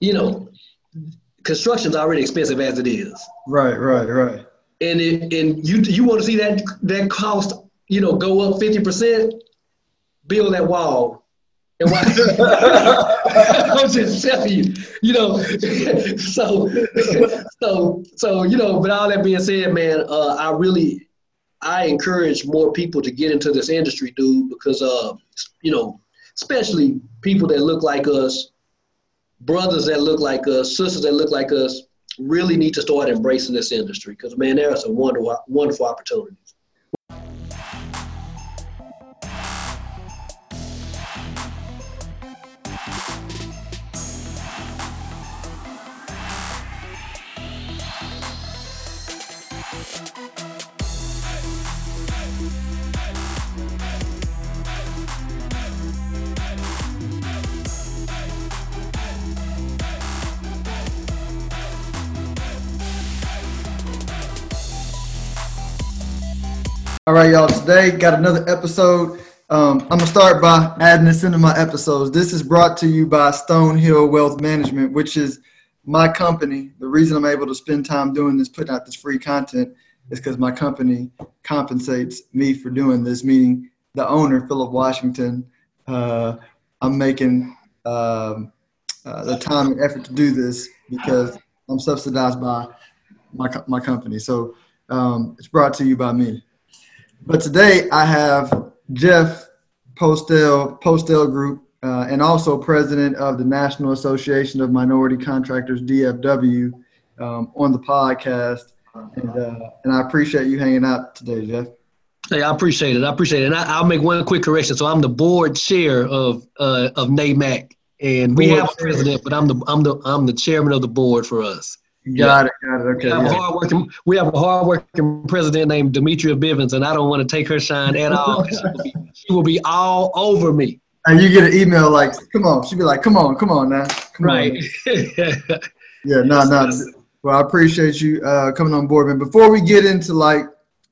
you know, construction's already expensive as it is. Right, right, right. And it, and you you want to see that that cost, you know, go up fifty percent, build that wall. And why? I'm just telling you, you know. so, so, so, you know. But all that being said, man, uh, I really, I encourage more people to get into this industry, dude, because, uh, you know, especially people that look like us, brothers that look like us, sisters that look like us, really need to start embracing this industry because, man, there are some wonderful, wonderful opportunities. All right, y'all. Today got another episode. Um, I'm gonna start by adding this into my episodes. This is brought to you by Stonehill Wealth Management, which is my company. The reason I'm able to spend time doing this, putting out this free content, is because my company compensates me for doing this. Meaning, the owner, Philip Washington, uh, I'm making um, uh, the time and effort to do this because I'm subsidized by my my company. So um, it's brought to you by me. But today I have Jeff Postel, Postel Group, uh, and also president of the National Association of Minority Contractors, DFW, um, on the podcast. And, uh, and I appreciate you hanging out today, Jeff. Hey, I appreciate it. I appreciate it. And I, will make one quick correction. So I'm the board chair of uh, of NAMAC, and we board have a president, but I'm the I'm the I'm the chairman of the board for us. Got yeah. it. Got it. Okay. We have, yeah. a hard working, we have a hardworking president named Demetria Bivens, and I don't want to take her shine at all. she, will be, she will be all over me. And you get an email like, "Come on," she'd be like, "Come on, come on now." Come right. yeah. No. No. Well, I appreciate you uh, coming on board, man. Before we get into like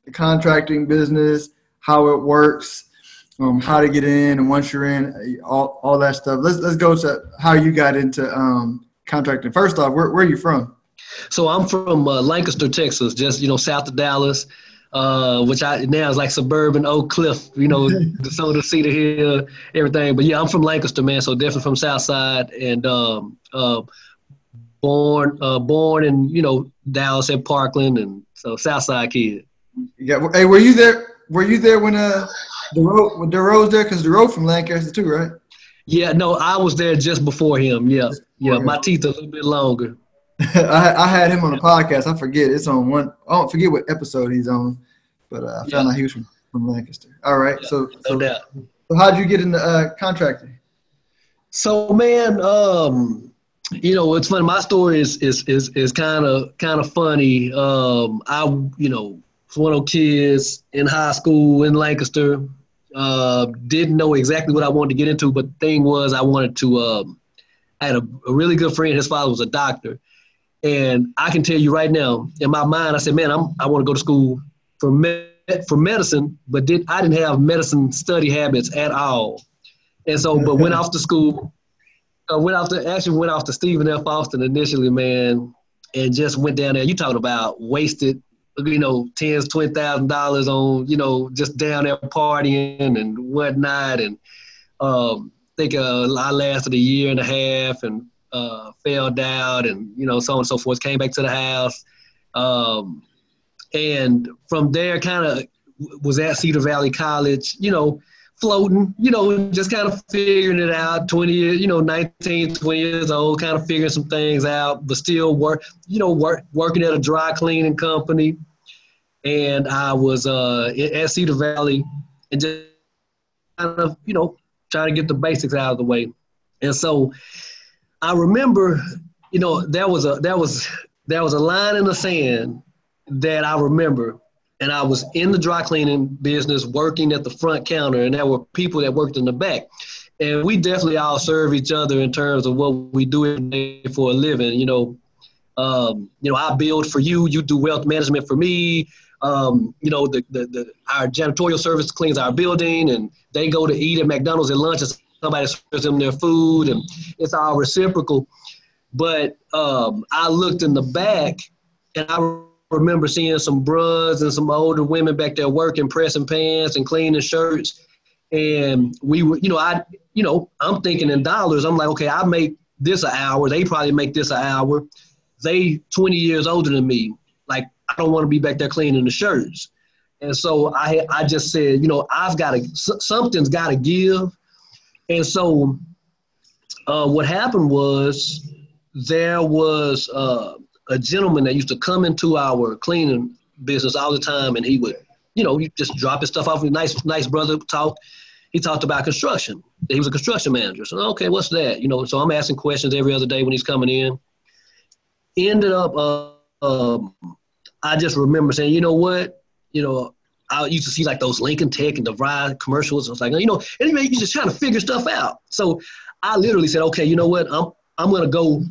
the contracting business, how it works, um, how to get in, and once you're in, all, all that stuff. Let's let's go to how you got into um, contracting. First off, where where are you from? So I'm from uh, Lancaster, Texas, just you know south of Dallas, uh, which I now is like suburban Oak Cliff, you know, DeSoto Cedar Hill, everything. But yeah, I'm from Lancaster, man. So definitely from South Side, and um, uh, born uh, born in you know Dallas at Parkland, and so South Side kid. Yeah. Hey, were you there? Were you there when uh the road when the there? Because the road from Lancaster too, right? Yeah. No, I was there just before him. Yeah. Before yeah. Him. My teeth are a little bit longer. I, I, had him on the podcast. I forget it's on one. I don't forget what episode he's on, but uh, I found yeah. out he was from, from Lancaster. All right, yeah, so so, no so how'd you get into uh, contracting? So man, um, you know, it's funny. My story is is is is kind of kind of funny. Um, I you know was one of those kids in high school in Lancaster. Uh, didn't know exactly what I wanted to get into, but the thing was I wanted to. Um, I had a, a really good friend. His father was a doctor, and I can tell you right now, in my mind, I said, man, I'm, I want to go to school for med- for medicine, but did I didn't have medicine study habits at all. And so, but went off to school, uh, went off to actually went off to Stephen F. Austin initially, man, and just went down there. You talking about wasted, you know, tens, twenty thousand dollars on, you know, just down there partying and whatnot, and um, I think uh, I lasted a year and a half, and uh, failed out and you know so on and so forth. Came back to the house, um, and from there, kind of was at Cedar Valley College. You know, floating. You know, just kind of figuring it out. Twenty years, you know, 19, 20 years old, kind of figuring some things out, but still work. You know, work working at a dry cleaning company, and I was uh, at Cedar Valley and just kind of you know trying to get the basics out of the way, and so I remember, you know, there was a there was there was a line in the sand that I remember, and I was in the dry cleaning business, working at the front counter, and there were people that worked in the back, and we definitely all serve each other in terms of what we do for a living. You know, um, you know, I build for you, you do wealth management for me. Um, you know, the, the, the our janitorial service cleans our building, and they go to eat at McDonald's at lunch somebody serves them their food and it's all reciprocal. But um, I looked in the back, and I remember seeing some bros and some older women back there working, pressing pants and cleaning shirts. And we were, you know, I, you know, I'm thinking in dollars. I'm like, okay, I make this an hour. They probably make this an hour. They 20 years older than me. Like, I don't want to be back there cleaning the shirts. And so I, I just said, you know, I've got to, something's got to give. And so uh, what happened was there was uh, a gentleman that used to come into our cleaning business all the time, and he would, you know, just drop his stuff off. Nice, nice brother talk. He talked about construction. He was a construction manager. So okay, what's that? You know, so I'm asking questions every other day when he's coming in. Ended up, uh, um, I just remember saying, you know what, you know, I used to see like those Lincoln Tech and DeVry commercials. I was like, you know, anyway, you're just trying to figure stuff out. So I literally said, okay, you know what, I'm I'm gonna go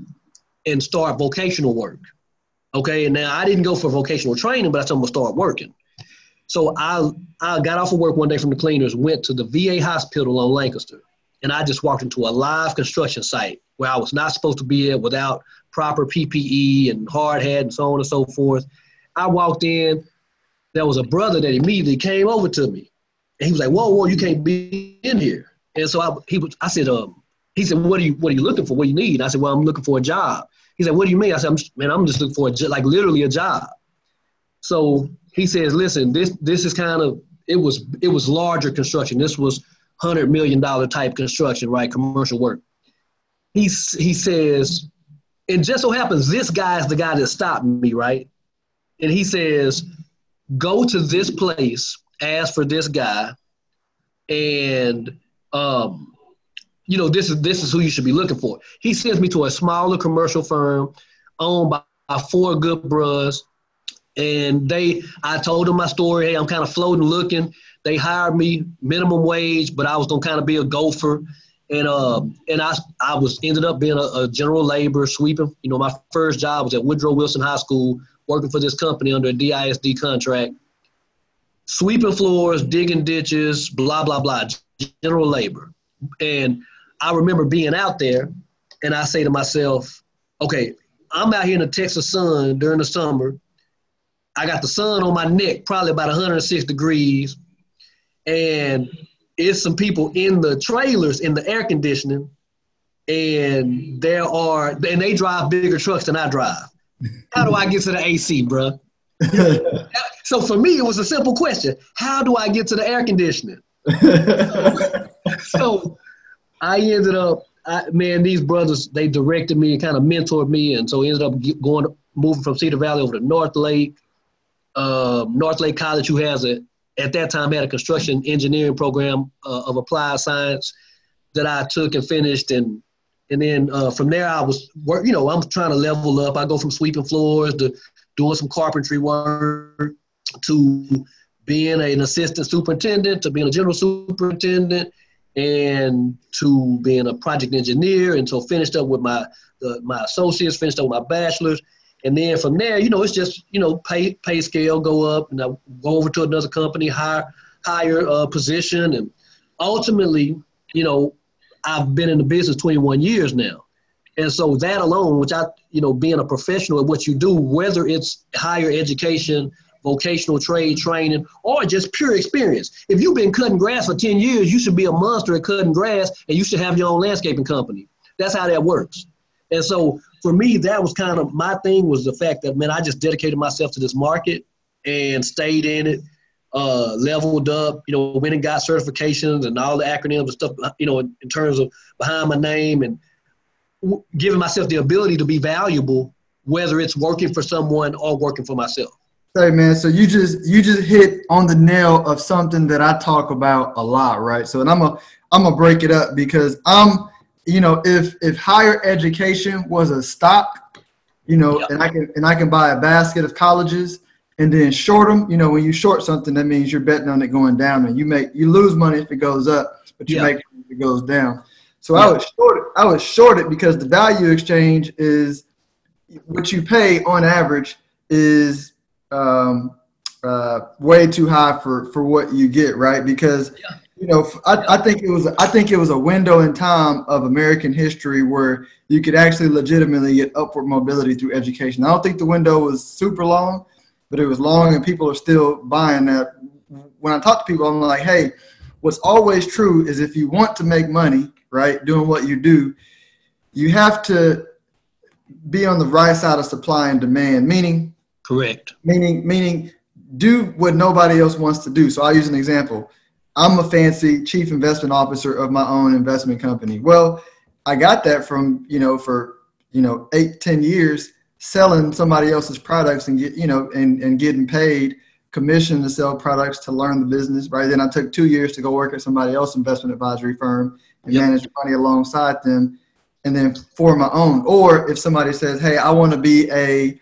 and start vocational work. Okay, and now I didn't go for vocational training, but I said I'm gonna start working. So I I got off of work one day from the cleaners, went to the VA hospital on Lancaster, and I just walked into a live construction site where I was not supposed to be at without proper PPE and hard hat and so on and so forth. I walked in, there was a brother that immediately came over to me, and he was like, "Whoa, whoa, you can't be in here." And so I he was I said, um, he said, "What are you What are you looking for? What do you need?" I said, "Well, I'm looking for a job." He said, "What do you mean?" I said, I'm, "Man, I'm just looking for a jo- like literally a job." So he says, "Listen, this this is kind of it was it was larger construction. This was hundred million dollar type construction, right? Commercial work." He he says, and just so happens this guy is the guy that stopped me, right? And he says, "Go to this place, ask for this guy, and um." you know, this is this is who you should be looking for. He sends me to a smaller commercial firm owned by four good bros. And they I told them my story. Hey, I'm kind of floating looking. They hired me minimum wage, but I was gonna kind of be a gopher. And um and I I was ended up being a, a general labor sweeping. You know, my first job was at Woodrow Wilson High School, working for this company under a DISD contract. Sweeping floors, digging ditches, blah blah blah, general labor. And I remember being out there and I say to myself, okay, I'm out here in the Texas sun during the summer. I got the sun on my neck, probably about 106 degrees. And it's some people in the trailers in the air conditioning. And there are, and they drive bigger trucks than I drive. How do I get to the AC, bro? so for me, it was a simple question How do I get to the air conditioning? so I ended up, I, man, these brothers, they directed me and kind of mentored me. And so I ended up going, moving from Cedar Valley over to North Lake. Uh, North Lake College, who has a, at that time had a construction engineering program uh, of applied science that I took and finished. And, and then uh, from there, I was, work, you know, I'm trying to level up. I go from sweeping floors to doing some carpentry work to being an assistant superintendent to being a general superintendent and to being a project engineer and so finished up with my uh, my associates finished up with my bachelor's and then from there you know it's just you know pay pay scale go up and I go over to another company higher higher uh, position and ultimately you know I've been in the business 21 years now and so that alone which I you know being a professional at what you do whether it's higher education vocational trade training, or just pure experience. If you've been cutting grass for 10 years, you should be a monster at cutting grass and you should have your own landscaping company. That's how that works. And so for me, that was kind of my thing was the fact that, man, I just dedicated myself to this market and stayed in it, uh, leveled up, you know, went and got certifications and all the acronyms and stuff, you know, in, in terms of behind my name and w- giving myself the ability to be valuable, whether it's working for someone or working for myself. Say, man, so you just you just hit on the nail of something that I talk about a lot, right? So, and I'm a I'm gonna break it up because I'm, you know, if if higher education was a stock, you know, yep. and I can and I can buy a basket of colleges and then short them. You know, when you short something, that means you're betting on it going down, and you make you lose money if it goes up, but you yep. make if it goes down. So yep. I would short it. I would short it because the value exchange is what you pay on average is um, uh, way too high for for what you get, right? Because yeah. you know, I, I think it was I think it was a window in time of American history where you could actually legitimately get upward mobility through education. I don't think the window was super long, but it was long, and people are still buying that. When I talk to people, I'm like, hey, what's always true is if you want to make money, right, doing what you do, you have to be on the right side of supply and demand. Meaning, correct. Meaning, meaning, do what nobody else wants to do. So I'll use an example I'm a fancy chief investment officer of my own investment company. Well, I got that from, you know, for, you know, eight, ten years selling somebody else's products and get, you know, and, and getting paid commission to sell products to learn the business, right? Then I took two years to go work at somebody else's investment advisory firm and yep. manage money alongside them and then for my own. Or if somebody says, hey, I want to be a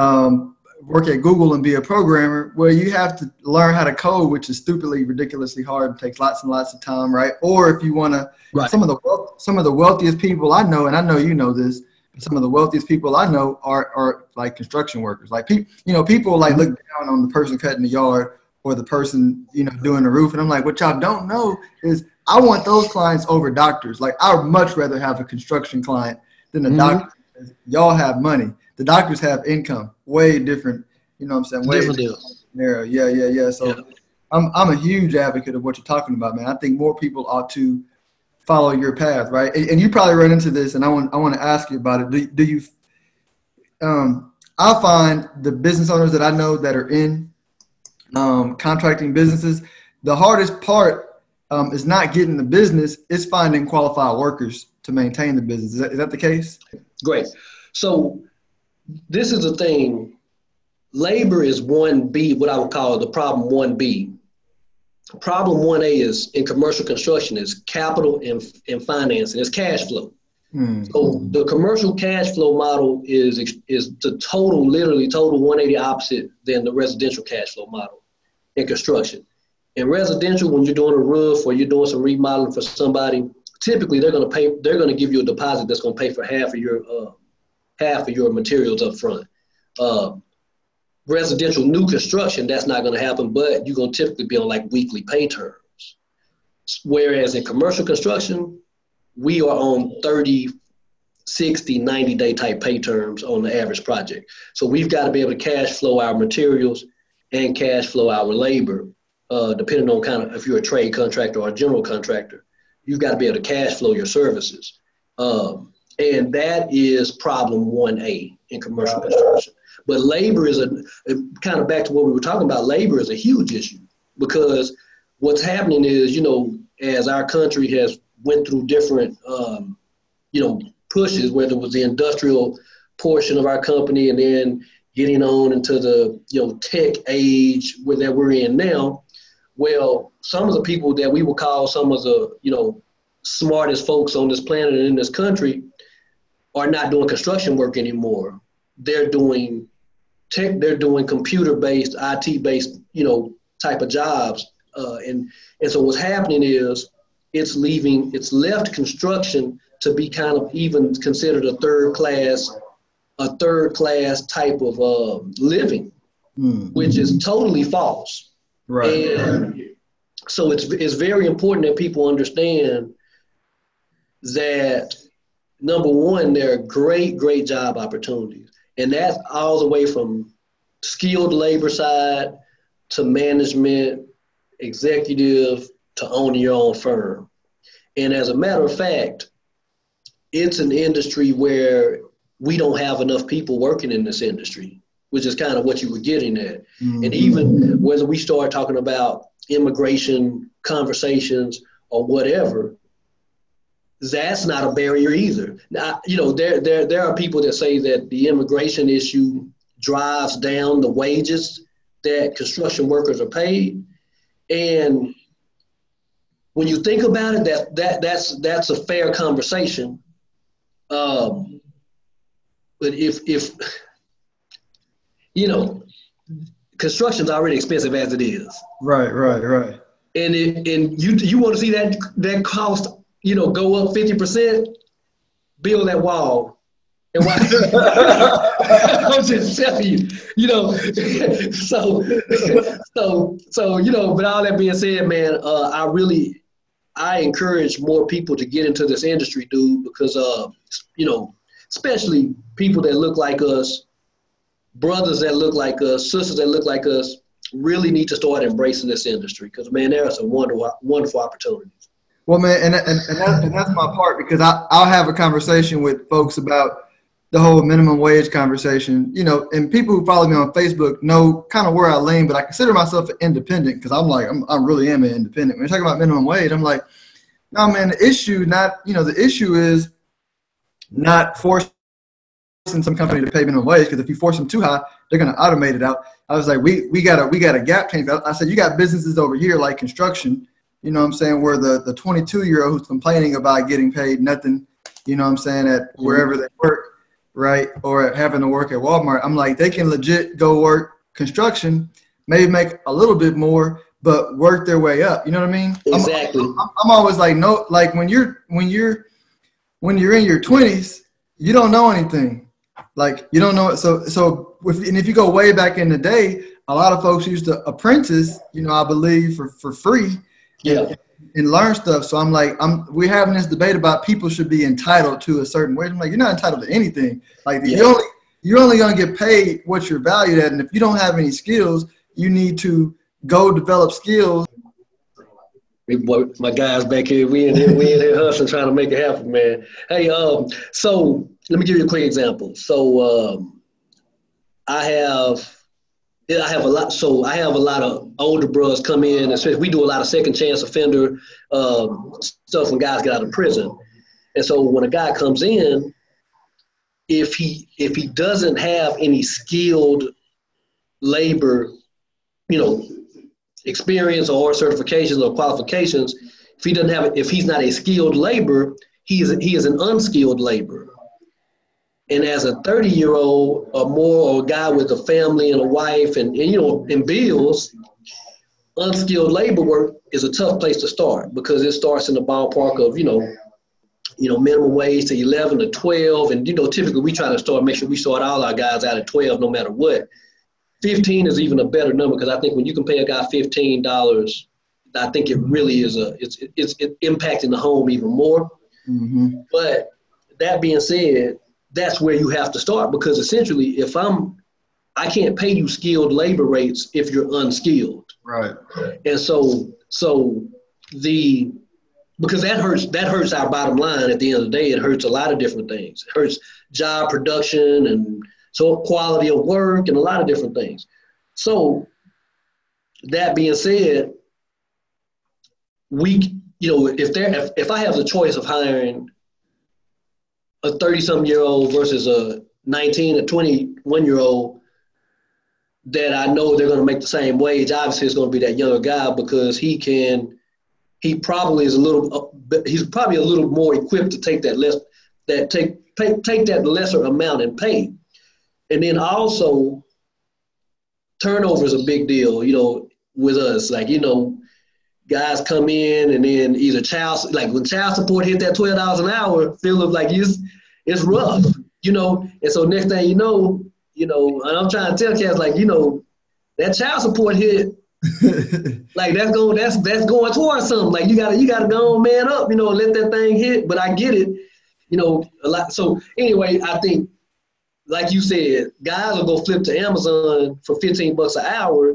um, work at Google and be a programmer, well, you have to learn how to code, which is stupidly, ridiculously hard. It takes lots and lots of time, right? Or if you want to, right. some of the some of the wealthiest people I know, and I know you know this, some of the wealthiest people I know are are like construction workers. Like people, you know, people like look down on the person cutting the yard or the person, you know, doing the roof, and I'm like, what y'all don't know is I want those clients over doctors. Like I would much rather have a construction client than a mm-hmm. doctor. Y'all have money the doctors have income, way different. You know what I'm saying? Way different deal. Yeah, yeah, yeah, yeah. So yeah. I'm I'm a huge advocate of what you're talking about, man. I think more people ought to follow your path, right? And, and you probably run into this, and I want I want to ask you about it. Do, do you? Um, I find the business owners that I know that are in um, contracting businesses, the hardest part um, is not getting the business; it's finding qualified workers to maintain the business. Is that, is that the case? Great. So this is the thing. Labor is one B, what I would call the problem one B. Problem one A is in commercial construction is capital and, and financing. It's cash flow. Hmm. So the commercial cash flow model is is the total, literally total 180 opposite than the residential cash flow model in construction. In residential, when you're doing a roof or you're doing some remodeling for somebody, typically they're going to pay. They're going to give you a deposit that's going to pay for half of your uh, half of your materials up front. Uh, residential new construction, that's not going to happen, but you're going to typically be on like weekly pay terms. Whereas in commercial construction, we are on 30, 60, 90 day type pay terms on the average project. So we've got to be able to cash flow our materials and cash flow our labor, uh, depending on kind of if you're a trade contractor or a general contractor. You've got to be able to cash flow your services. Um, and that is problem 1A in commercial construction. But labor is a kind of back to what we were talking about. Labor is a huge issue because what's happening is, you know, as our country has went through different, um, you know, pushes, whether it was the industrial portion of our company and then getting on into the, you know, tech age where that we're in now. Well, some of the people that we would call some of the, you know, smartest folks on this planet and in this country are not doing construction work anymore. They're doing tech. They're doing computer-based, IT-based, you know, type of jobs. Uh, and and so what's happening is it's leaving. It's left construction to be kind of even considered a third class, a third class type of uh, living, mm-hmm. which is totally false. Right. And so it's it's very important that people understand that number one, there are great, great job opportunities. And that's all the way from skilled labor side to management, executive to owning your own firm. And as a matter of fact, it's an industry where we don't have enough people working in this industry, which is kind of what you were getting at. Mm-hmm. And even whether we start talking about immigration conversations or whatever, that's not a barrier either. Now, you know, there, there, there are people that say that the immigration issue drives down the wages that construction workers are paid. And when you think about it, that, that, that's, that's a fair conversation. Um, but if, if, you know, construction's already expensive as it is. Right, right, right. And it, and you you want to see that that cost you know, go up 50%, build that wall And why, I'm just telling you, you know. so, so, so, you know. But all that being said, man, uh, I really, I encourage more people to get into this industry, dude, because, uh, you know, especially people that look like us, brothers that look like us, sisters that look like us, really need to start embracing this industry because, man, there are some wonderful, wonderful opportunities. Well, man, and and, and, that, and that's my part because I, I'll have a conversation with folks about the whole minimum wage conversation, you know, and people who follow me on Facebook know kind of where I lean, but I consider myself independent because I'm like, I'm, I really am an independent. When you're talking about minimum wage, I'm like, no, man, the issue, not, you know, the issue is not forcing some company to pay minimum wage because if you force them too high, they're going to automate it out. I was like, we, we got a, we got a gap change. I said, you got businesses over here like construction, you know what I'm saying, where the, the 22 year old who's complaining about getting paid nothing, you know what I'm saying, at mm-hmm. wherever they work right, or having to work at Walmart, I'm like, they can legit go work construction, maybe make a little bit more, but work their way up. You know what I mean? Exactly. I'm, I'm, I'm always like, no, like when you're when you're when you're in your 20s, you don't know anything. Like you don't know it. So so if, and if you go way back in the day, a lot of folks used to apprentice, you know, I believe for for free. Yeah and learn stuff. So I'm like, I'm we're having this debate about people should be entitled to a certain wage. I'm like, you're not entitled to anything. Like yeah. you only you're only gonna get paid what you're valued at, and if you don't have any skills, you need to go develop skills. My guys back here, we in here, we in here hustling, trying to make it happen, man. Hey, um, so let me give you a quick example. So um, I have yeah, I have a lot. So I have a lot of older brothers come in, especially we do a lot of second chance offender um, stuff when guys get out of prison. And so when a guy comes in, if he if he doesn't have any skilled labor, you know, experience or certifications or qualifications, if he doesn't have if he's not a skilled labor, he is he is an unskilled laborer. And as a 30 year old or more, or a guy with a family and a wife and, and you know, and bills, unskilled labor work is a tough place to start because it starts in the ballpark of, you know, you know, minimum wage to 11 to 12. And, you know, typically we try to start, make sure we start all our guys out at 12 no matter what. 15 is even a better number because I think when you can pay a guy $15, I think it really is a, it's, it's, it's impacting the home even more. Mm-hmm. But that being said, that's where you have to start because essentially if i'm i can't pay you skilled labor rates if you're unskilled. Right. And so so the because that hurts that hurts our bottom line at the end of the day. It hurts a lot of different things. It hurts job production and so quality of work and a lot of different things. So that being said we you know if there if, if i have the choice of hiring a 30 something year old versus a 19 or 21 year old that I know they're going to make the same wage, obviously it's going to be that younger guy because he can, he probably is a little, uh, he's probably a little more equipped to take that less, that take pay, take that lesser amount and pay, and then also turnover is a big deal, you know, with us. Like you know, guys come in and then either child like when child support hit that twelve dollars an hour, feel like it's it's rough, you know. And so next thing you know, you know, and I'm trying to tell cats like, you know, that child support hit, like that's going that's that's going towards something. Like you gotta you gotta go on man up, you know, let that thing hit. But I get it, you know, a lot. So anyway, I think like you said, guys will go flip to Amazon for 15 bucks an hour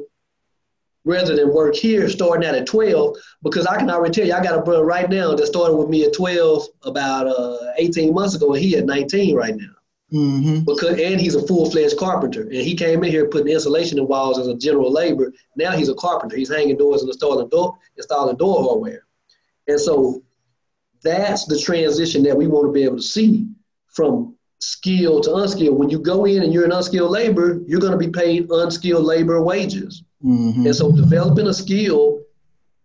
rather than work here starting out at 12 because I can already tell you I got a brother right now that started with me at 12 about uh, 18 months ago and he at 19 right now. Mm-hmm. Because and he's a full-fledged carpenter and he came in here putting insulation in walls as a general labor. Now he's a carpenter. He's hanging doors and installing door installing door hardware. And so that's the transition that we want to be able to see from skilled to unskilled. When you go in and you're an unskilled labor, you're going to be paid unskilled labor wages. Mm-hmm. And so developing a skill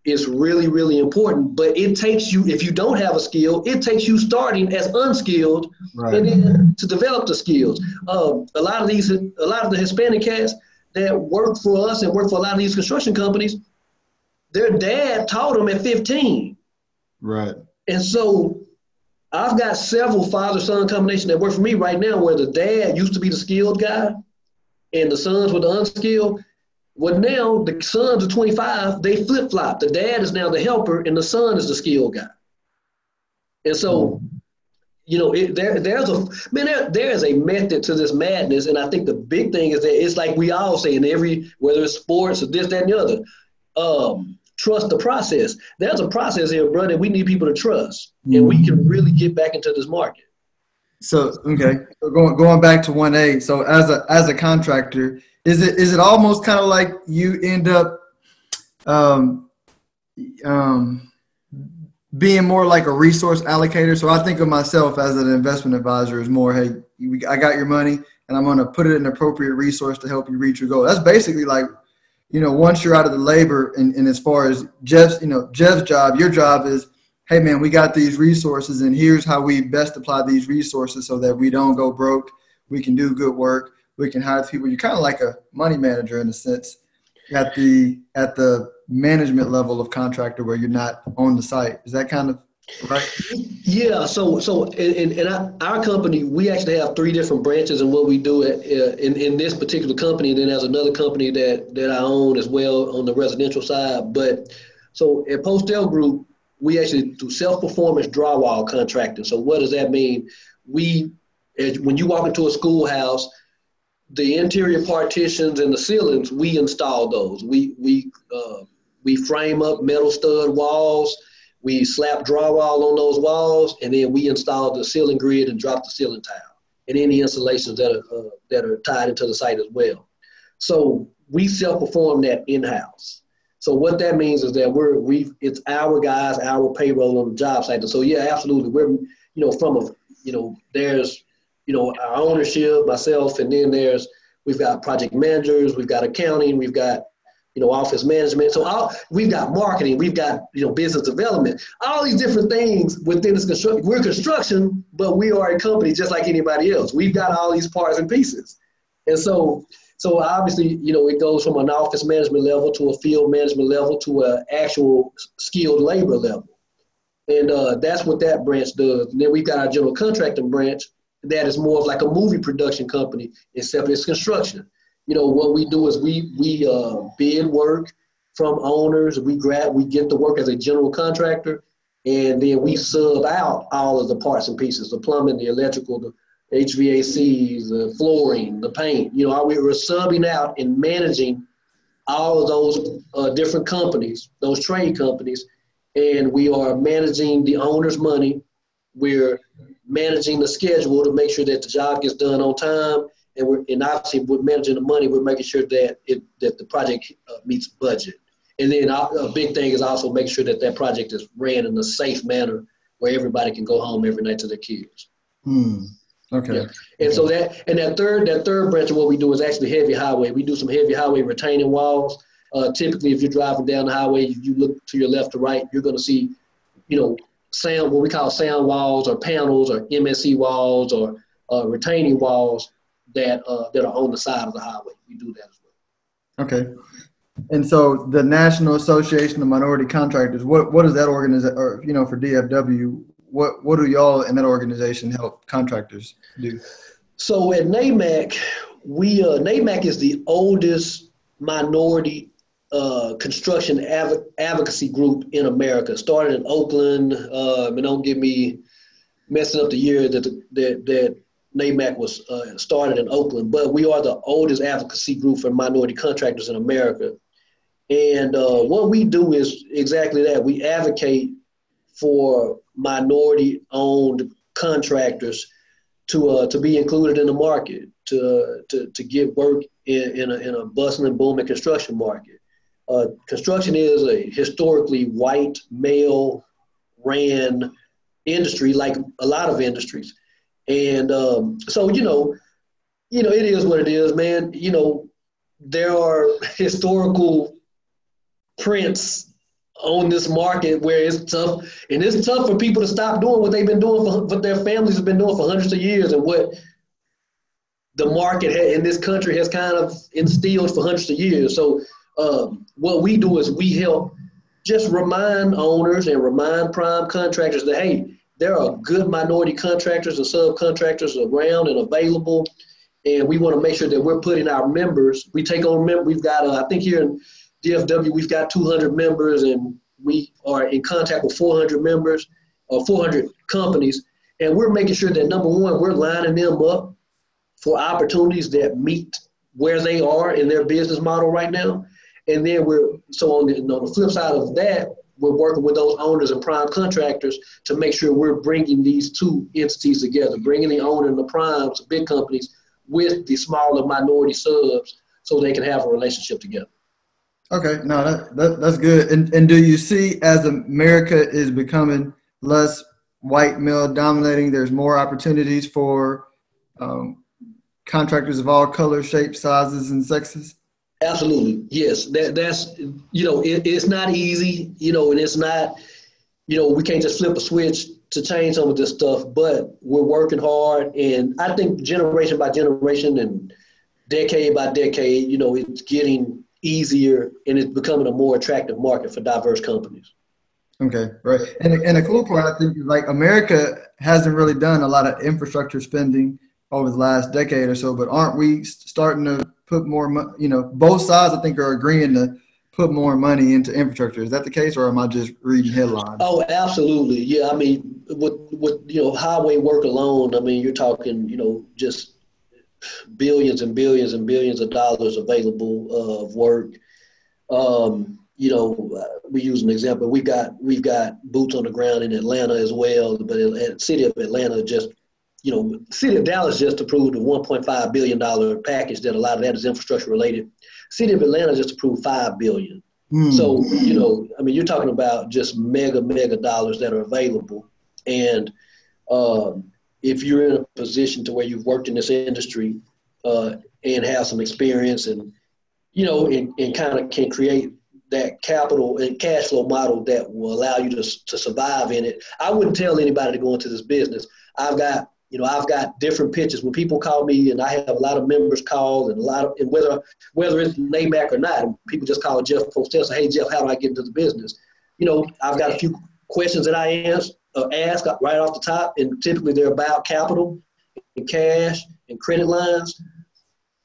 is really, really important. But it takes you, if you don't have a skill, it takes you starting as unskilled right. and then to develop the skills. Um, a lot of these, a lot of the Hispanic cats that work for us and work for a lot of these construction companies, their dad taught them at 15. Right. And so I've got several father son combinations that work for me right now where the dad used to be the skilled guy and the sons were the unskilled. Well, now the sons are 25, they flip flop. The dad is now the helper and the son is the skilled guy. And so, you know, it, there, there's a man, there, there is a method to this madness. And I think the big thing is that it's like we all say in every, whether it's sports or this, that, and the other, um, trust the process. There's a process here, brother. We need people to trust, and we can really get back into this market. So okay, so going going back to one A. So as a as a contractor, is it is it almost kind of like you end up um, um, being more like a resource allocator? So I think of myself as an investment advisor as more, hey, I got your money, and I'm going to put it in an appropriate resource to help you reach your goal. That's basically like you know, once you're out of the labor and, and as far as Jeff's, you know, Jeff's job, your job is, hey man, we got these resources and here's how we best apply these resources so that we don't go broke. We can do good work. We can hire people. You're kind of like a money manager in a sense at the at the management level of contractor where you're not on the site. Is that kind of Right. Yeah. So, so in, in our, our, company, we actually have three different branches in what we do at, uh, in, in this particular company. And then there's another company that, that I own as well on the residential side. But so at Postel Group, we actually do self-performance drywall contracting. So what does that mean? We, when you walk into a schoolhouse, the interior partitions and the ceilings, we install those. We, we, uh, we frame up metal stud walls we slap drywall on those walls, and then we install the ceiling grid and drop the ceiling tile, and any installations that are uh, that are tied into the site as well. So we self-perform that in-house. So what that means is that we're we it's our guys, our payroll on the job site. And so yeah, absolutely, we're you know from a you know there's you know our ownership, myself, and then there's we've got project managers, we've got accounting, we've got you know, office management. So all, we've got marketing, we've got, you know, business development, all these different things within this construction. We're construction, but we are a company just like anybody else. We've got all these parts and pieces. And so, so obviously, you know, it goes from an office management level to a field management level to an actual skilled labor level. And uh, that's what that branch does. And then we've got our general contracting branch that is more of like a movie production company, except it's construction you know, what we do is we we uh, bid work from owners. We grab, we get the work as a general contractor, and then we sub out all of the parts and pieces: the plumbing, the electrical, the HVAC, the flooring, the paint. You know, we were subbing out and managing all of those uh, different companies, those trade companies, and we are managing the owner's money. We're managing the schedule to make sure that the job gets done on time and we're and obviously we're managing the money. We're making sure that it that the project uh, meets budget. And then a big thing is also make sure that that project is ran in a safe manner where everybody can go home every night to their kids. Hmm. Okay. Yeah. And so that and that third that third branch of what we do is actually heavy highway. We do some heavy highway retaining walls. Uh, typically, if you're driving down the highway, you look to your left or right, you're going to see, you know, sound what we call sound walls or panels or MSE walls or uh, retaining walls that uh, that are on the side of the highway. We do that as well. Okay. And so the National Association of Minority Contractors, what what is that organization? Or you know, for DFW, what what do y'all in that organization help contractors do? So at NAMAC, we uh, NAMAC is the oldest minority uh, construction av- advocacy group in America. Started in Oakland. Uh, and don't get me messing up the year that that that NAMAC was uh, started in Oakland, but we are the oldest advocacy group for minority contractors in America. And uh, what we do is exactly that. We advocate for minority owned contractors to, uh, to be included in the market, to, to, to get work in, in, a, in a bustling, booming construction market. Uh, construction is a historically white, male ran industry, like a lot of industries. And um, so, you know, you know, it is what it is, man. You know, there are historical prints on this market where it's tough, and it's tough for people to stop doing what they've been doing for what their families have been doing for hundreds of years, and what the market in this country has kind of instilled for hundreds of years. So, um, what we do is we help just remind owners and remind prime contractors that hey, there are good minority contractors and subcontractors around and available, and we want to make sure that we're putting our members. We take on members. We've got, uh, I think here in DFW, we've got 200 members, and we are in contact with 400 members or 400 companies, and we're making sure that number one, we're lining them up for opportunities that meet where they are in their business model right now. And then we're so on the, the flip side of that, we're working with those owners and prime contractors to make sure we're bringing these two entities together, bringing the owner and the primes, the big companies, with the smaller minority subs, so they can have a relationship together. Okay, no, that, that that's good. And and do you see as America is becoming less white male dominating, there's more opportunities for um, contractors of all colors, shapes, sizes, and sexes? Absolutely, yes. That that's you know it, it's not easy, you know, and it's not you know we can't just flip a switch to change some of this stuff, but we're working hard, and I think generation by generation and decade by decade, you know, it's getting easier and it's becoming a more attractive market for diverse companies. Okay, right. And and the cool part I think is like America hasn't really done a lot of infrastructure spending over the last decade or so, but aren't we starting to put more, money, you know, both sides I think are agreeing to put more money into infrastructure. Is that the case, or am I just reading headlines? Oh, absolutely. Yeah, I mean, with with you know highway work alone, I mean, you're talking, you know, just billions and billions and billions of dollars available uh, of work. Um, you know, we use an example. We've got we've got boots on the ground in Atlanta as well, but the city of Atlanta just you know, City of Dallas just approved a 1.5 billion dollar package that a lot of that is infrastructure related. City of Atlanta just approved five billion. Mm. So you know, I mean, you're talking about just mega mega dollars that are available, and um, if you're in a position to where you've worked in this industry uh, and have some experience, and you know, and, and kind of can create that capital and cash flow model that will allow you to, to survive in it. I wouldn't tell anybody to go into this business. I've got you know, I've got different pitches. When people call me, and I have a lot of members call, and a lot of, and whether whether it's NAMAC or not, people just call Jeff Postel, say, "Hey, Jeff, how do I get into the business?" You know, I've got a few questions that I ask, uh, ask right off the top, and typically they're about capital, and cash, and credit lines,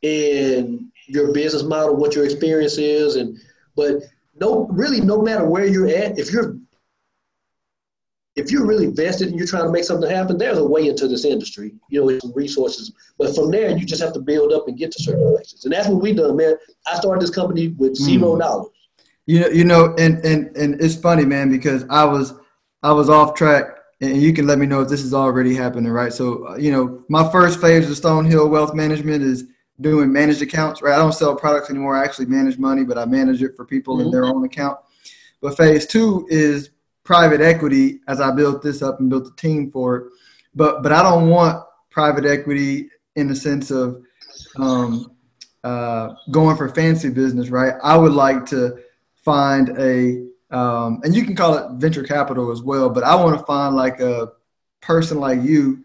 and your business model, what your experience is, and but no, really, no matter where you're at, if you're if you're really vested and you're trying to make something happen, there's a way into this industry, you know, with some resources. But from there, you just have to build up and get to certain places. And that's what we done, man. I started this company with zero hmm. dollars. You know, you know, and and and it's funny, man, because I was I was off track, and you can let me know if this is already happening, right? So, uh, you know, my first phase of Stonehill Wealth Management is doing managed accounts, right? I don't sell products anymore. I actually manage money, but I manage it for people mm-hmm. in their own account. But phase two is private equity as I built this up and built a team for it. But but I don't want private equity in the sense of um, uh, going for fancy business, right? I would like to find a um, and you can call it venture capital as well, but I want to find like a person like you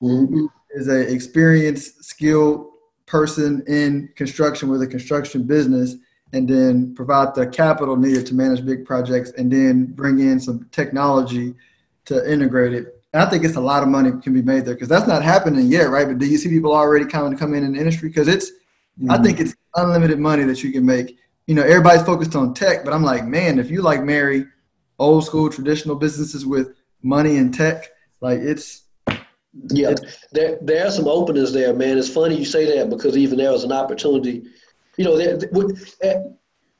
who is a experienced, skilled person in construction with a construction business and then provide the capital needed to manage big projects and then bring in some technology to integrate it. And I think it's a lot of money can be made there because that's not happening yet, right? But do you see people already coming of come in in the industry? Because it's, mm-hmm. I think it's unlimited money that you can make. You know, everybody's focused on tech, but I'm like, man, if you like marry old school traditional businesses with money and tech, like it's yeah, there there are some openings there, man. It's funny you say that because even there was an opportunity you know, eh,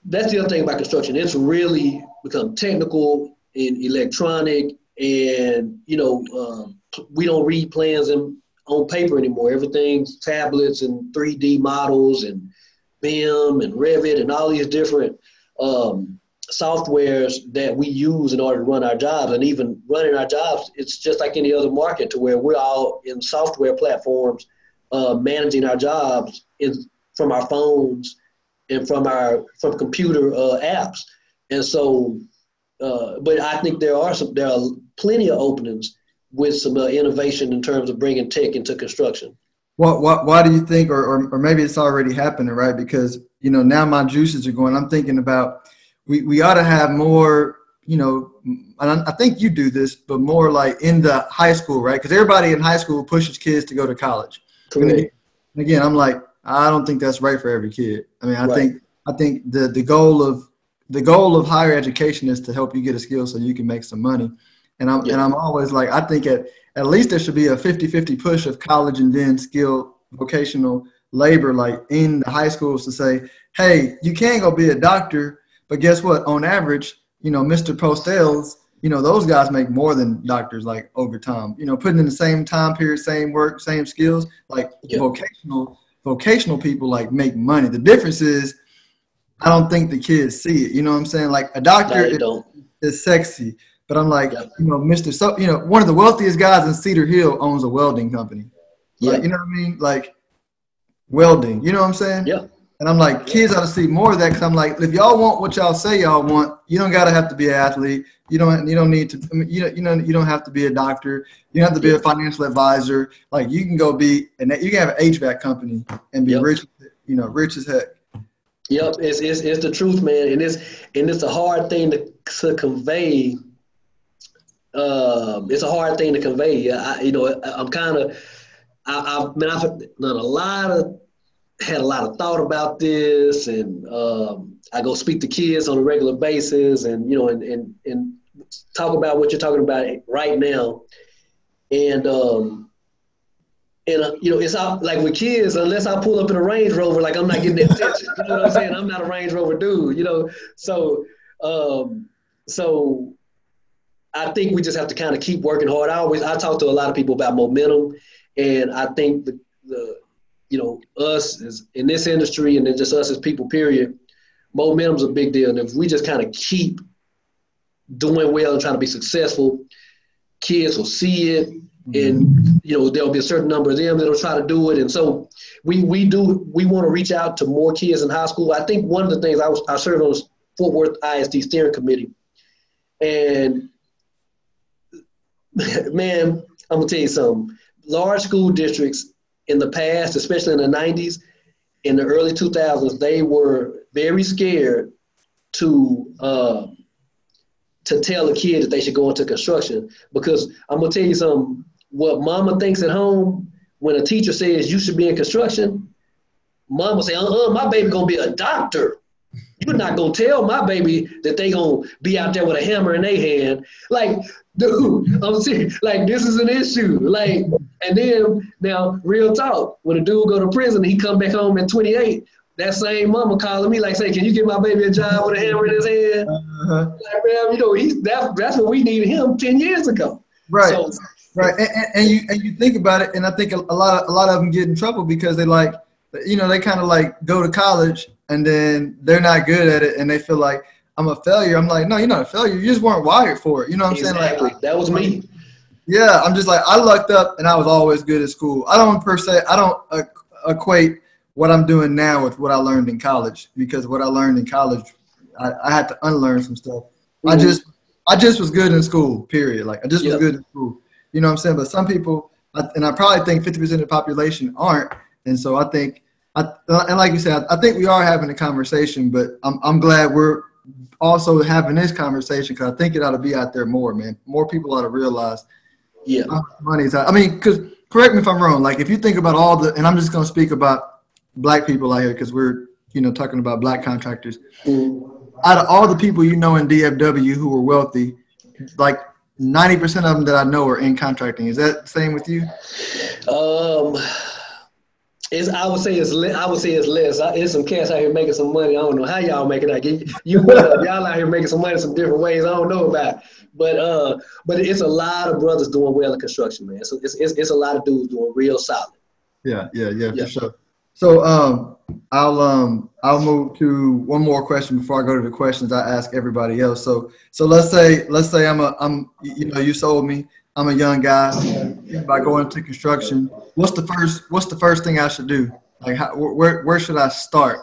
that's the other thing about construction. It's really become technical and electronic, and you know, um, we don't read plans in, on paper anymore. Everything's tablets and 3D models and BIM and Revit and all these different um, softwares that we use in order to run our jobs. And even running our jobs, it's just like any other market to where we're all in software platforms uh, managing our jobs in from our phones and from our from computer uh, apps. And so, uh, but I think there are some there are plenty of openings with some uh, innovation in terms of bringing tech into construction. What, what, why do you think, or, or, or maybe it's already happening, right? Because, you know, now my juices are going. I'm thinking about we, we ought to have more you know, and I think you do this, but more like in the high school, right? Because everybody in high school pushes kids to go to college. And again, I'm like, I don't think that's right for every kid. I mean, I right. think I think the the goal of the goal of higher education is to help you get a skill so you can make some money. And I'm yeah. and I'm always like, I think at at least there should be a 50-50 push of college and then skill vocational labor, like in the high schools, to say, hey, you can go be a doctor, but guess what? On average, you know, Mr. Postels, you know, those guys make more than doctors like over time. You know, putting in the same time period, same work, same skills, like yep. vocational vocational people like make money. The difference is I don't think the kids see it. You know what I'm saying? Like a doctor no, is, is, sexy, but I'm like, yep. you know, Mr. So, you know, one of the wealthiest guys in Cedar Hill owns a welding company. Yeah. Like, you know what I mean? Like welding. You know what I'm saying? Yeah. And I'm like, kids ought to see more of that because I'm like, if y'all want what y'all say y'all want, you don't gotta have to be an athlete. You don't you don't need to. I mean, you know you know you don't have to be a doctor. You don't have to be a financial advisor. Like you can go be and you can have an HVAC company and be yep. rich. You know, rich as heck. Yep, it's, it's it's the truth, man, and it's and it's a hard thing to to convey. Um, it's a hard thing to convey. I, you know, I'm kind of, I, I've been I've done a lot of had a lot of thought about this, and um, I go speak to kids on a regular basis, and you know, and and, and talk about what you're talking about right now, and um, and uh, you know, it's all like with kids, unless I pull up in a Range Rover, like I'm not getting that attention. you know what I'm saying? I'm not a Range Rover dude, you know. So, um, so I think we just have to kind of keep working hard. I always I talk to a lot of people about momentum, and I think the the you know, us as in this industry and then just us as people, period, momentum's a big deal. And if we just kind of keep doing well and trying to be successful, kids will see it mm-hmm. and you know there'll be a certain number of them that'll try to do it. And so we we do we want to reach out to more kids in high school. I think one of the things i was i served on the fort worth isd steering committee. And man i'm gonna tell you something. Large school districts in the past, especially in the 90s, in the early 2000s, they were very scared to uh, to tell a kid that they should go into construction because I'm gonna tell you something. What Mama thinks at home when a teacher says you should be in construction, Mama say, "Uh, uh my baby gonna be a doctor." You're not gonna tell my baby that they gonna be out there with a hammer in their hand. Like, dude, I'm serious. Like, this is an issue. Like, and then now, real talk, when a dude go to prison, he come back home at 28. That same mama calling me like, say, can you get my baby a job with a hammer in his hand? Uh-huh. Like, man, you know, he's that, that's what we needed him 10 years ago. Right. So, right. And, and, and, you and you think about it, and I think a, a lot of a lot of them get in trouble because they like, you know, they kind of like go to college and then they're not good at it and they feel like I'm a failure. I'm like, no, you're not a failure. You just weren't wired for it. You know what I'm exactly. saying? Like that was me. Yeah, I'm just like I lucked up and I was always good at school. I don't per se I don't uh, equate what I'm doing now with what I learned in college because what I learned in college, I, I had to unlearn some stuff. Mm-hmm. I just I just was good in school. Period. Like I just yep. was good in school. You know what I'm saying? But some people, and I probably think 50% of the population aren't. And so I think I, and like you said, I think we are having a conversation, but I'm, I'm glad we're also having this conversation because I think it ought to be out there more, man. More people ought to realize, yeah, money's out. I mean, because correct me if I'm wrong. Like if you think about all the, and I'm just gonna speak about black people out here because we're you know talking about black contractors. Mm. Out of all the people you know in DFW who are wealthy, like 90% of them that I know are in contracting. Is that the same with you? Um it's, I would say it's I would say it's less. It's some cats out here making some money. I don't know how y'all making that. You, you y'all out here making some money some different ways. I don't know about. It. But uh, but it's a lot of brothers doing well in construction, man. So it's it's, it's a lot of dudes doing real solid. Yeah, yeah, yeah, yeah. for sure. So um, I'll um I'll move to one more question before I go to the questions I ask everybody else. So so let's say let's say I'm a I'm you know you sold me I'm a young guy by going into construction. What's the first What's the first thing I should do? Like, how, where where should I start?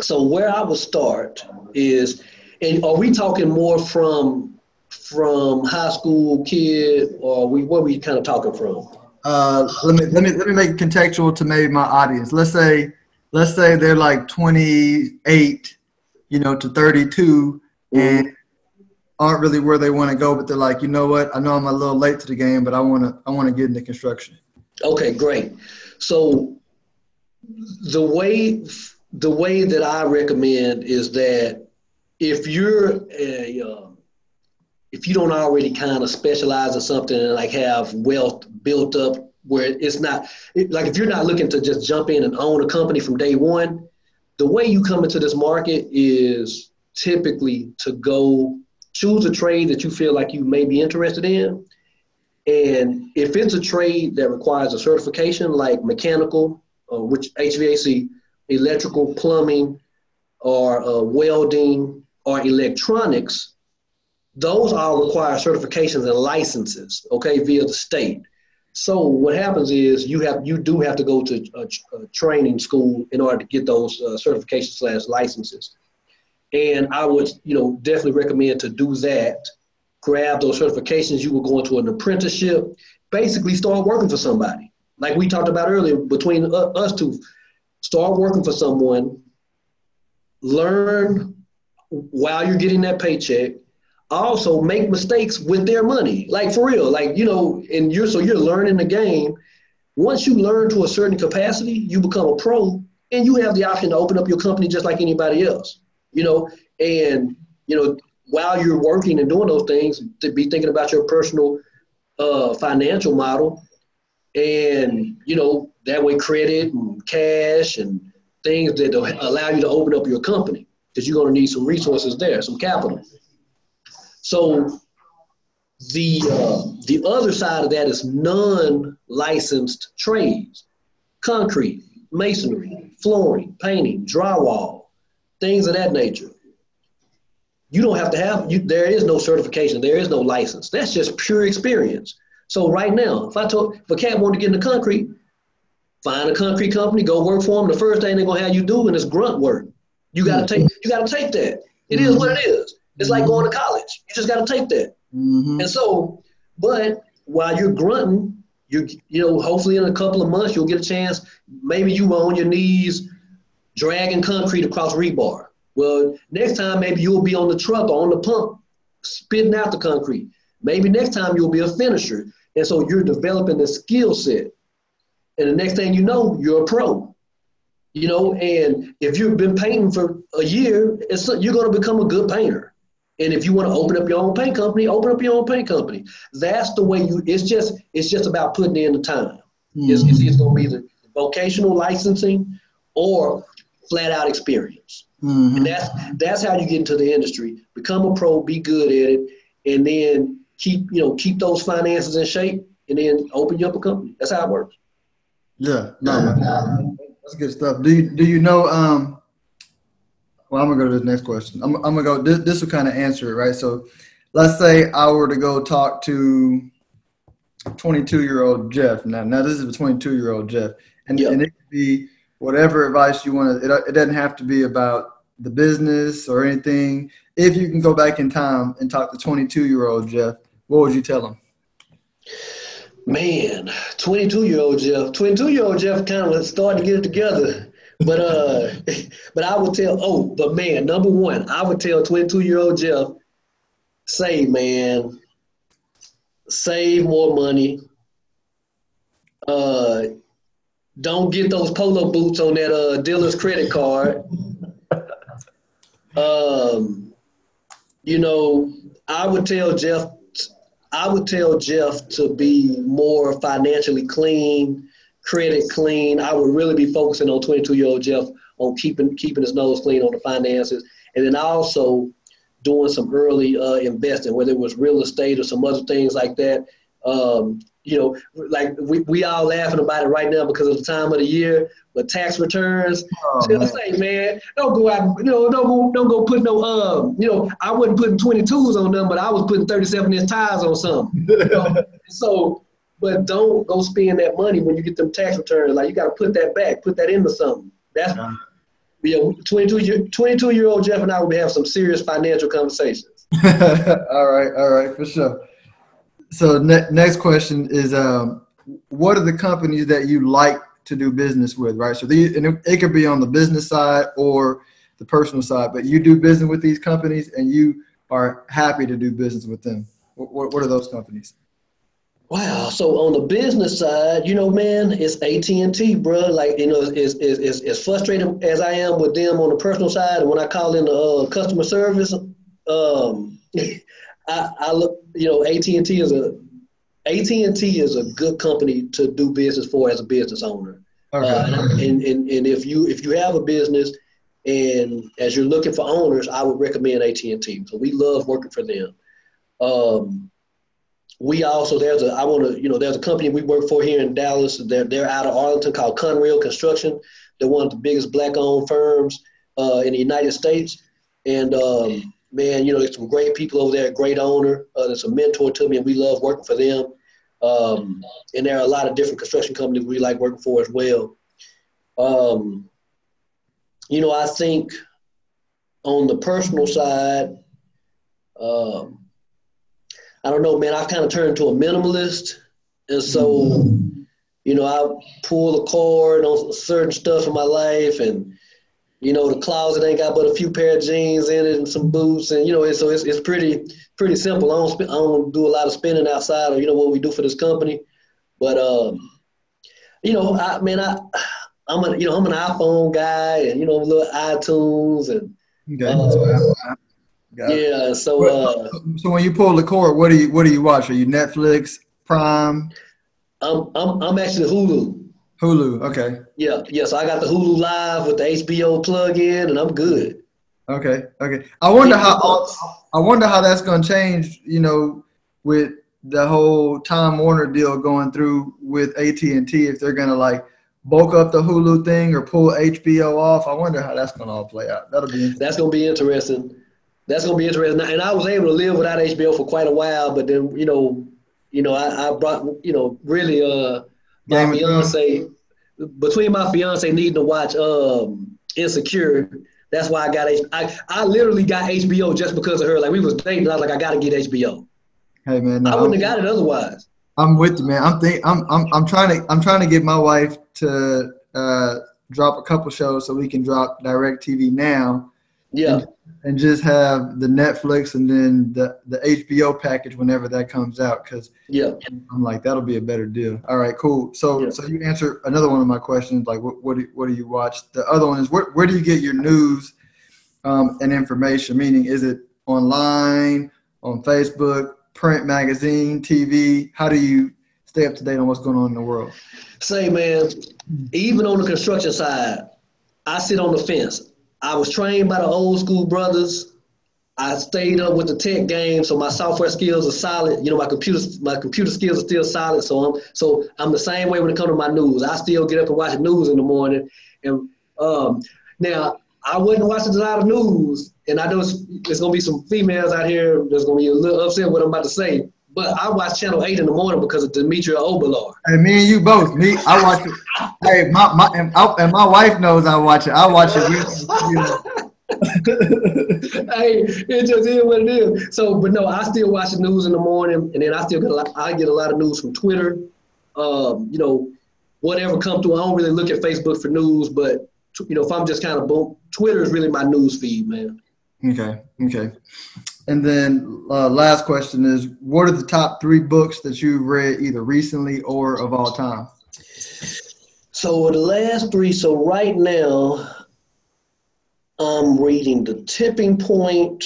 So where I would start is, and are we talking more from from high school kid, or we what are we kind of talking from? Uh, let me let me let me make it contextual to maybe my audience. Let's say let's say they're like 28, you know, to 32, and aren't really where they want to go, but they're like, you know what? I know I'm a little late to the game, but I want to I want to get into construction. Okay, great. So the way the way that I recommend is that if you're a uh, if you don't already kind of specialize in something and like have wealth built up where it's not it, like if you're not looking to just jump in and own a company from day one, the way you come into this market is typically to go choose a trade that you feel like you may be interested in. And if it's a trade that requires a certification like mechanical, uh, which HVAC, electrical, plumbing, or uh, welding, or electronics, those all require certifications and licenses, okay, via the state. So what happens is you have you do have to go to a, a training school in order to get those uh, certifications slash licenses. And I would, you know, definitely recommend to do that. Grab those certifications. You will go into an apprenticeship. Basically, start working for somebody. Like we talked about earlier, between us two, start working for someone. Learn while you're getting that paycheck also make mistakes with their money. Like for real, like you know, and you're so you're learning the game. Once you learn to a certain capacity, you become a pro, and you have the option to open up your company just like anybody else. You know, and you know while you're working and doing those things, to be thinking about your personal uh, financial model, and you know that way credit and cash and things that allow you to open up your company because you're going to need some resources there, some capital. So the uh, the other side of that is non-licensed trades, concrete, masonry, flooring, painting, drywall, things of that nature. You don't have to have you. There is no certification. There is no license. That's just pure experience. So right now, if I told if a cat wanted to get into concrete, find a concrete company, go work for them. The first thing they're gonna have you doing is grunt work. You gotta take mm-hmm. you gotta take that. It is what it mm-hmm. is. It's like mm-hmm. going to college. You just got to take that. Mm-hmm. And so, but while you're grunting, you you know, hopefully in a couple of months you'll get a chance. Maybe you were on your knees dragging concrete across rebar. Well, next time maybe you'll be on the truck or on the pump spitting out the concrete. Maybe next time you'll be a finisher. And so you're developing the skill set. And the next thing you know, you're a pro. You know, and if you've been painting for a year, it's, you're going to become a good painter. And if you want to open up your own paint company, open up your own paint company. That's the way you. It's just it's just about putting in the time. Mm-hmm. It's, it's, it's going to be the vocational licensing or flat out experience. Mm-hmm. And that's that's how you get into the industry. Become a pro, be good at it, and then keep you know keep those finances in shape, and then open you up a company. That's how it works. Yeah, no, that's good stuff. Do you do you know um well, I'm gonna go to the next question. I'm, I'm gonna go. This, this will kind of answer it, right? So, let's say I were to go talk to 22 year old Jeff. Now, now this is a 22 year old Jeff, and, yep. and it could be whatever advice you want to. It, it doesn't have to be about the business or anything. If you can go back in time and talk to 22 year old Jeff, what would you tell him? Man, 22 year old Jeff. 22 year old Jeff kind of starting to get it together. But uh, but I would tell. Oh, but man, number one, I would tell 22 year old Jeff, save man, save more money. Uh, don't get those polo boots on that uh dealer's credit card. um, you know, I would tell Jeff. I would tell Jeff to be more financially clean credit clean. I would really be focusing on 22 year old Jeff on keeping keeping his nose clean on the finances, and then also doing some early uh, investing, whether it was real estate or some other things like that. Um, you know, like we, we all laughing about it right now because of the time of the year, but tax returns. Oh, man. say, man, don't go out, you know, don't go, don't go put no, um, you know, I wasn't putting 22s on them, but I was putting 37 inch tires on some. You know? so but don't go spend that money when you get them tax returns. Like you got to put that back, put that into something. That's yeah. you know, 22 year 22 year old Jeff and I will be having some serious financial conversations. all right, all right, for sure. So ne- next question is, um, what are the companies that you like to do business with, right? So these, and it, it could be on the business side or the personal side, but you do business with these companies and you are happy to do business with them? What, what are those companies? Wow. So on the business side, you know, man, it's AT and T, bro. Like you know, as as as frustrated as I am with them on the personal side, and when I call in the uh, customer service, um, I, I look, you know, AT and T is a AT and T is a good company to do business for as a business owner. Okay. Uh, and, and and if you if you have a business and as you're looking for owners, I would recommend AT and T. So we love working for them. Um, we also there's a I want to you know there's a company we work for here in Dallas. They're they're out of Arlington called Con-Real Construction. They're one of the biggest black-owned firms uh, in the United States. And um, man, you know, there's some great people over there, great owner. Uh, there's a mentor to me, and we love working for them. Um, and there are a lot of different construction companies we like working for as well. Um, you know, I think on the personal side, um, I don't know, man. I've kind of turned to a minimalist, and so you know, I pull the cord on certain stuff in my life, and you know, the closet ain't got but a few pair of jeans in it and some boots, and you know, so it's it's pretty pretty simple. I don't sp- I don't do a lot of spending outside of you know what we do for this company, but um, you know, I mean, I I'm a you know I'm an iPhone guy, and you know, little iTunes and. Okay. Uh, Got yeah. So, uh, so when you pull the cord, what do you what do you watch? Are you Netflix, Prime? I'm I'm I'm actually Hulu. Hulu. Okay. Yeah. Yeah. So I got the Hulu Live with the HBO plug-in, and I'm good. Okay. Okay. I wonder how I wonder how that's going to change. You know, with the whole Time Warner deal going through with AT and T, if they're going to like bulk up the Hulu thing or pull HBO off. I wonder how that's going to all play out. That'll be that's going to be interesting that's gonna be interesting. And I was able to live without HBO for quite a while, but then you know, you know, I, I brought you know really uh my Game fiance between my fiance needing to watch um Insecure. That's why I got I I literally got HBO just because of her. Like we was dating, I was like, I gotta get HBO. Hey man, no, I wouldn't have got it otherwise. I'm with you, man. I'm think I'm I'm I'm trying to I'm trying to get my wife to uh, drop a couple shows so we can drop DirecTV now. Yeah. And, and just have the Netflix and then the, the HBO package whenever that comes out because yeah, I'm like that'll be a better deal. All right, cool. So yeah. so you answer another one of my questions like what what do, what do you watch? The other one is where where do you get your news um, and information? Meaning, is it online, on Facebook, print, magazine, TV? How do you stay up to date on what's going on in the world? Say, man, even on the construction side, I sit on the fence. I was trained by the old school brothers. I stayed up with the tech game, so my software skills are solid. You know, my computer my computer skills are still solid. So I'm so I'm the same way when it comes to my news. I still get up and watch the news in the morning. And um, now I wasn't watching a lot of news, and I know there's gonna be some females out here that's gonna be a little upset with what I'm about to say. But I watch Channel Eight in the morning because of Demetria Obilor. Hey, me and you both. Me, I watch it. hey, my, my and, I, and, my wife knows I watch it. I watch it. You know. hey, it just is what it is. So, but no, I still watch the news in the morning, and then I still get a lot. I get a lot of news from Twitter. Um, you know, whatever come through. I don't really look at Facebook for news, but you know, if I'm just kind of boom, Twitter is really my news feed, man. Okay. Okay. And then uh, last question is, what are the top three books that you've read either recently or of all time? So the last three. So right now, I'm reading The Tipping Point.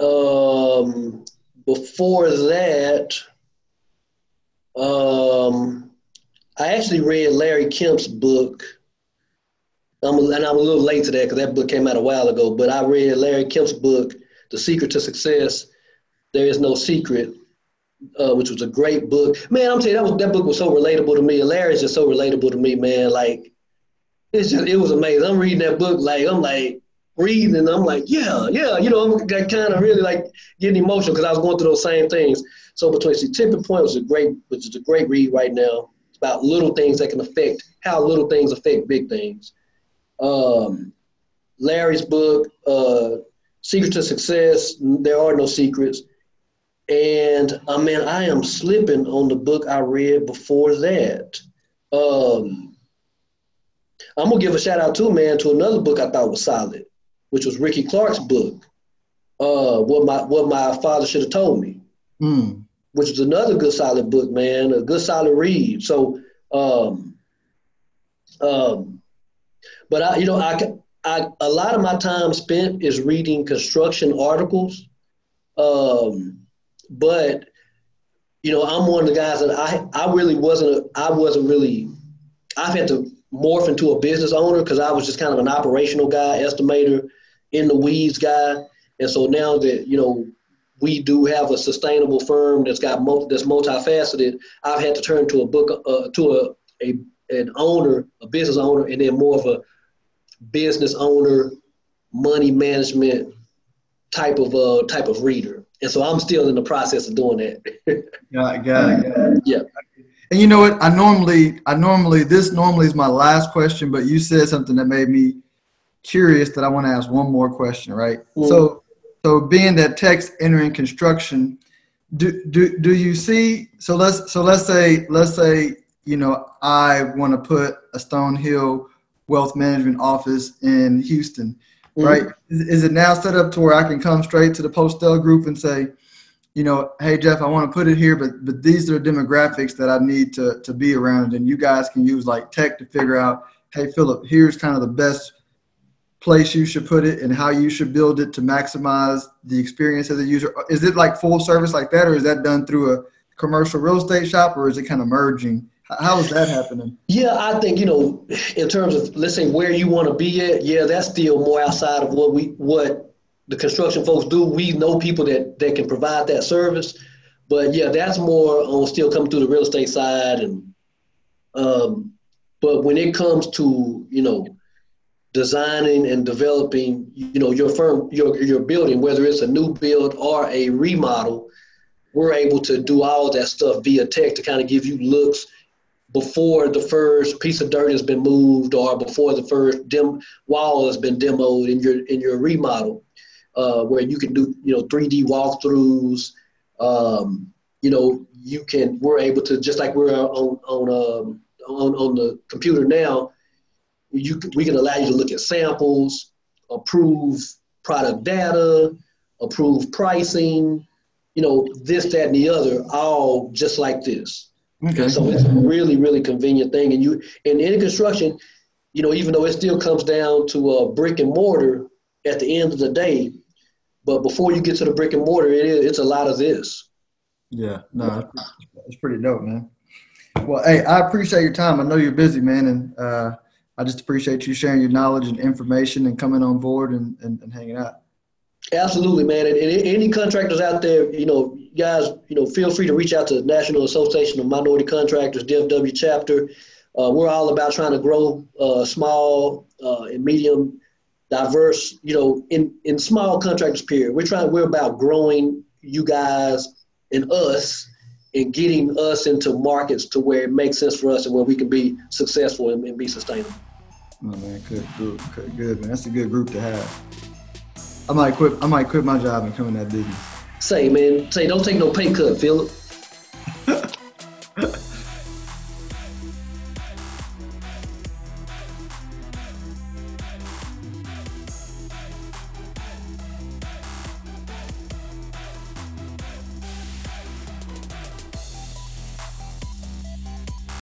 Um, before that, um, I actually read Larry Kemp's book I'm, and I'm a little late to that because that book came out a while ago. But I read Larry Kemp's book, The Secret to Success. There is no secret, uh, which was a great book. Man, I'm telling you, that was that book was so relatable to me. And Larry's just so relatable to me, man. Like, it's just it was amazing. I'm reading that book, like I'm like reading, and I'm like, yeah, yeah, you know, I'm kind of really like getting emotional because I was going through those same things. So between the tipping point was a great, which is a great read right now. It's about little things that can affect how little things affect big things um, Larry's book, uh, Secret to Success, There Are No Secrets. And I mean, I am slipping on the book I read before that. Um, I'm gonna give a shout out too, man, to another book I thought was solid, which was Ricky Clark's book, uh, what my what my father should have told me, Mm. which is another good solid book, man, a good solid read. So, um, um, but I, you know, I, I a lot of my time spent is reading construction articles, um, but you know, I'm one of the guys that I I really wasn't a, I wasn't really I've had to morph into a business owner because I was just kind of an operational guy, estimator, in the weeds guy, and so now that you know we do have a sustainable firm that's got multi, that's multifaceted, I've had to turn to a book uh, to a, a an owner, a business owner, and then more of a business owner, money management type of uh type of reader. And so I'm still in the process of doing that. Got it, got it, got it. Yeah. And you know what? I normally, I normally, this normally is my last question, but you said something that made me curious that I want to ask one more question, right? Mm. So, so being that tech's entering construction, do, do, do you see, so let's, so let's say, let's say, you know, I want to put a Stonehill wealth management office in Houston, Mhm. right? Is, is it now set up to where I can come straight to the Postel group and say, you know, hey Jeff, I want to put it here, but but these are the demographics that I need to to be around, and you guys can use like tech to figure out, hey Philip, here's kind of the best place you should put it and how you should build it to maximize the experience of the user. Is it like full service like that, or is that done through a commercial real estate shop, or is it kind of merging? How is that happening? Yeah, I think you know, in terms of let's say where you want to be at, yeah, that's still more outside of what we what the construction folks do. We know people that that can provide that service, but yeah, that's more on still coming through the real estate side and um, but when it comes to you know designing and developing, you know, your firm, your your building, whether it's a new build or a remodel, we're able to do all that stuff via tech to kind of give you looks before the first piece of dirt has been moved or before the first dim wall has been demoed in your in your remodel, uh, where you can do you know 3D walkthroughs. Um, you know, you can we're able to just like we're on on um, on on the computer now. You we can allow you to look at samples, approve product data, approve pricing. You know, this, that, and the other, all just like this. Okay. So it's a really, really convenient thing. And you, and in construction, you know, even though it still comes down to a brick and mortar at the end of the day, but before you get to the brick and mortar, it is, it's a lot of this. Yeah, no, it's pretty dope, man. Well, hey, I appreciate your time. I know you're busy, man, and uh, I just appreciate you sharing your knowledge and information and coming on board and, and, and hanging out. Absolutely, man. And, and any contractors out there, you know, guys, you know, feel free to reach out to the National Association of Minority Contractors, DFW chapter. Uh, we're all about trying to grow uh, small uh, and medium, diverse, you know, in, in small contractors. Period. We're trying. We're about growing you guys and us, and getting us into markets to where it makes sense for us and where we can be successful and, and be sustainable. Oh man, good, good, good, good, man. That's a good group to have. I might quit. I might quit my job and come in that business. Say, man, say, don't take no pay cut, Philip.